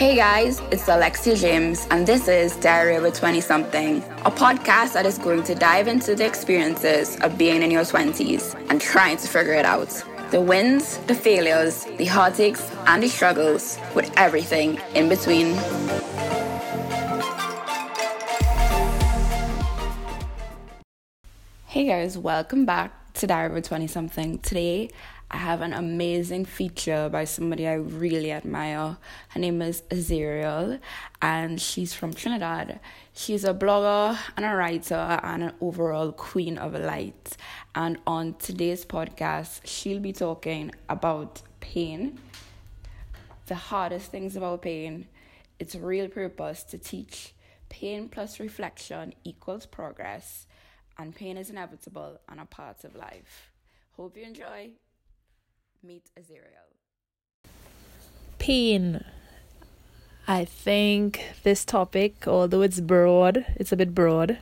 Hey guys, it's Alexia James, and this is Diary of a 20 something, a podcast that is going to dive into the experiences of being in your 20s and trying to figure it out. The wins, the failures, the heartaches, and the struggles, with everything in between. Hey guys, welcome back to Diary of a 20 something. Today, I have an amazing feature by somebody I really admire. Her name is Azariel, and she's from Trinidad. She's a blogger and a writer and an overall queen of light. And on today's podcast, she'll be talking about pain, the hardest things about pain, its real purpose to teach pain plus reflection equals progress, and pain is inevitable and a part of life. Hope you enjoy meet Azariel? Pain. I think this topic, although it's broad, it's a bit broad.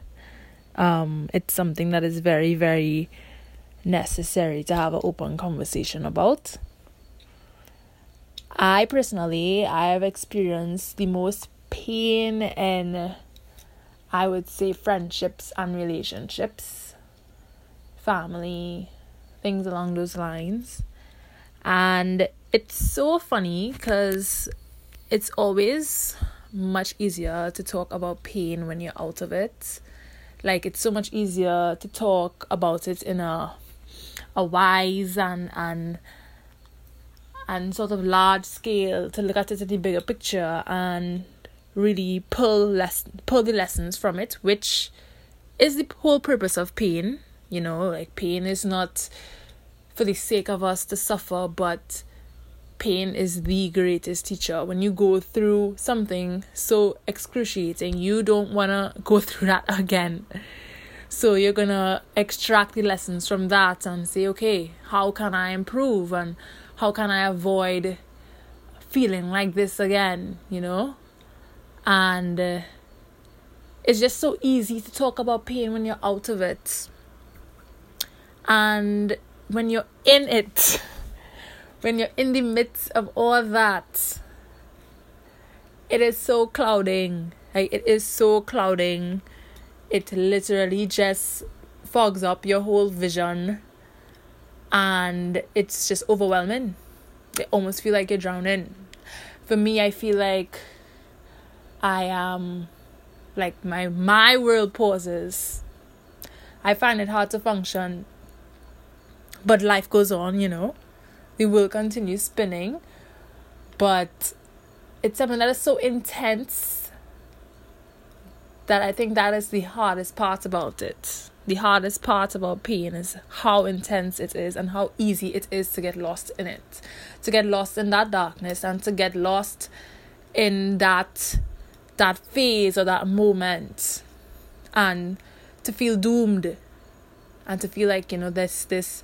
Um, it's something that is very, very necessary to have an open conversation about. I personally, I have experienced the most pain in, I would say, friendships and relationships, family, things along those lines. And it's so funny because it's always much easier to talk about pain when you're out of it. Like it's so much easier to talk about it in a a wise and and and sort of large scale to look at it in the bigger picture and really pull less pull the lessons from it, which is the whole purpose of pain. You know, like pain is not for the sake of us to suffer, but pain is the greatest teacher. When you go through something so excruciating, you don't want to go through that again. So you're going to extract the lessons from that and say, okay, how can I improve and how can I avoid feeling like this again, you know? And uh, it's just so easy to talk about pain when you're out of it. And when you're in it, when you're in the midst of all that, it is so clouding. Like it is so clouding. It literally just fogs up your whole vision and it's just overwhelming. It almost feel like you're drowning. For me, I feel like I am like my my world pauses. I find it hard to function but life goes on, you know. The wheel continues spinning. But it's something that is so intense that I think that is the hardest part about it. The hardest part about pain is how intense it is and how easy it is to get lost in it. To get lost in that darkness and to get lost in that that phase or that moment and to feel doomed and to feel like, you know, this this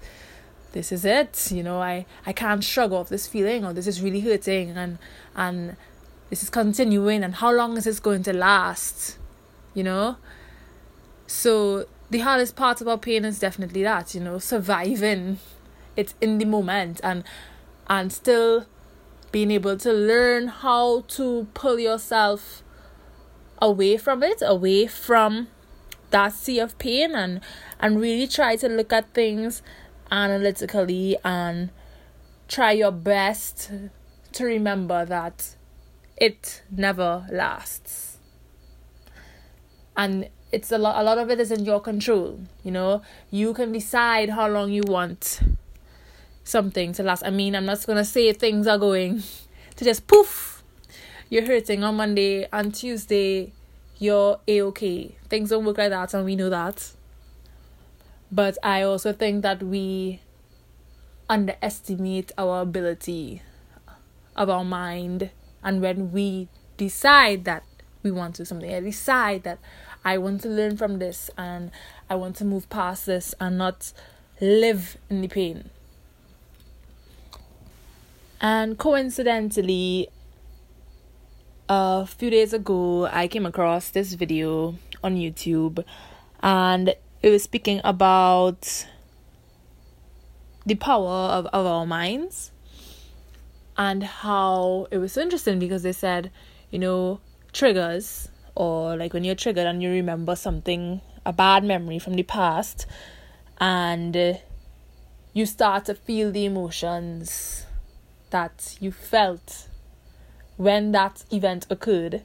this is it. You know i i can't shrug off this feeling or this is really hurting and and this is continuing and how long is this going to last? You know? So the hardest part about pain is definitely that you know surviving it's in the moment and and still being able to learn how to pull yourself away from it away from that sea of pain and and really try to look at things analytically and try your best to remember that it never lasts. And it's a lot a lot of it is in your control, you know. You can decide how long you want something to last. I mean, I'm not gonna say things are going to just poof. You're hurting on Monday and Tuesday you're a okay. Things don't work like that and we know that. But I also think that we underestimate our ability of our mind. And when we decide that we want to something, I decide that I want to learn from this and I want to move past this and not live in the pain. And coincidentally, a few days ago, I came across this video on YouTube and it were speaking about the power of, of our minds and how it was so interesting because they said, you know, triggers or like when you're triggered and you remember something, a bad memory from the past, and you start to feel the emotions that you felt when that event occurred.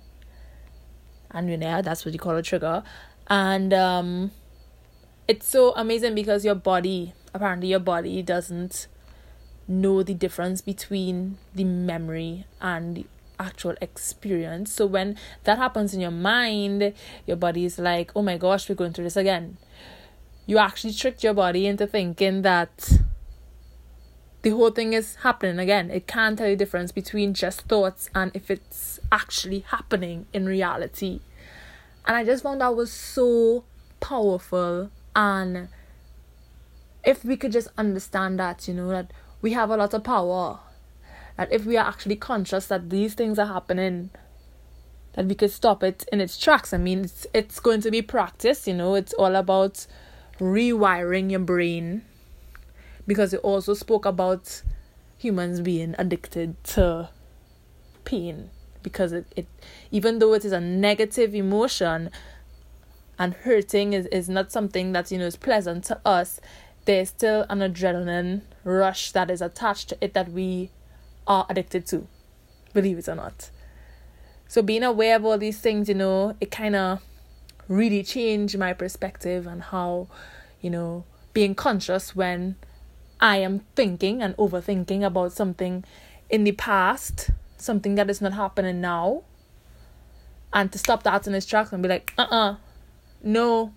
And you know, that's what you call a trigger. And um, it's so amazing because your body, apparently, your body doesn't know the difference between the memory and the actual experience. So when that happens in your mind, your body is like, oh my gosh, we're going through this again. You actually tricked your body into thinking that the whole thing is happening again. It can't tell the difference between just thoughts and if it's actually happening in reality. And I just found that was so powerful. And if we could just understand that, you know, that we have a lot of power. That if we are actually conscious that these things are happening, that we could stop it in its tracks. I mean, it's it's going to be practice, you know. It's all about rewiring your brain, because it also spoke about humans being addicted to pain because it, it even though it is a negative emotion and hurting is, is not something that you know is pleasant to us there's still an adrenaline rush that is attached to it that we are addicted to, believe it or not. So being aware of all these things, you know, it kind of really changed my perspective and how, you know, being conscious when I am thinking and overthinking about something in the past, something that is not happening now, and to stop that in its tracks and be like, uh uh-uh, uh, no,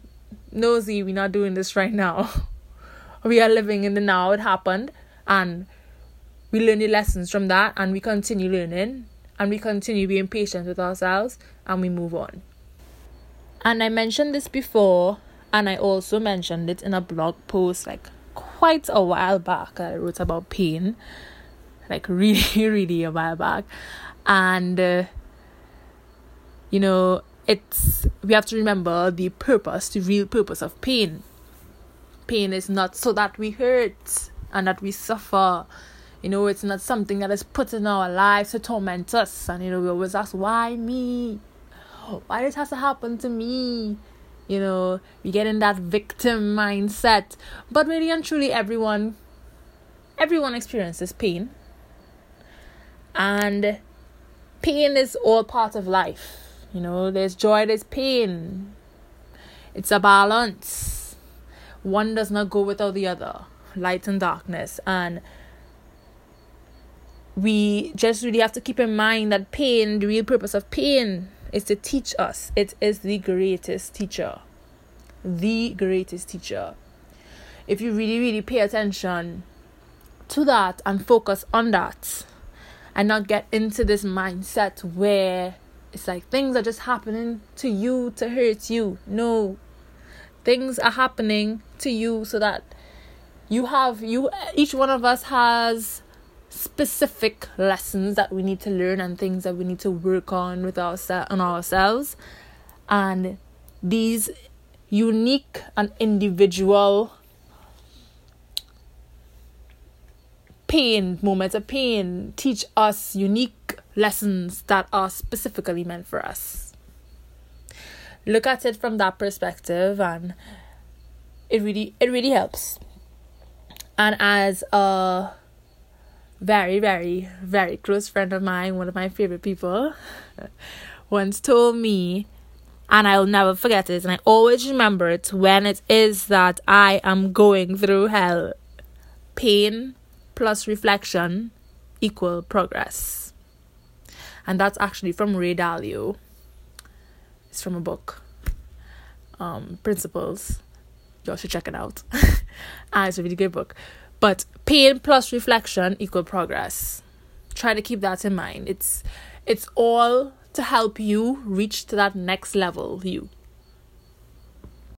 no, Z, we're not doing this right now. we are living in the now it happened. And we learn the lessons from that and we continue learning and we continue being patient with ourselves and we move on. And i mentioned this before and i also mentioned it in a blog post like quite a while back. I wrote about pain like really really a while back. And uh, you know it's we have to remember the purpose the real purpose of pain pain is not so that we hurt and that we suffer. You know, it's not something that is put in our lives to torment us. And, you know, we always ask, why me? Why this has to happen to me? You know, we get in that victim mindset. But really and truly, everyone, everyone experiences pain. And pain is all part of life. You know, there's joy, there's pain. It's a balance. One does not go without the other. Light and darkness. And we just really have to keep in mind that pain the real purpose of pain is to teach us. It is the greatest teacher. The greatest teacher. If you really really pay attention to that and focus on that and not get into this mindset where it's like things are just happening to you to hurt you. No. Things are happening to you so that you have you each one of us has specific lessons that we need to learn and things that we need to work on with our on ourselves. And these unique and individual pain moments of pain teach us unique lessons that are specifically meant for us. Look at it from that perspective and it really it really helps. And as a very very very close friend of mine one of my favorite people once told me and I'll never forget it and I always remember it when it is that I am going through hell pain plus reflection equal progress and that's actually from Ray Dalio it's from a book, um, Principles. Y'all should check it out. ah, it's a really good book. But pain plus reflection equal progress. Try to keep that in mind. It's it's all to help you reach to that next level you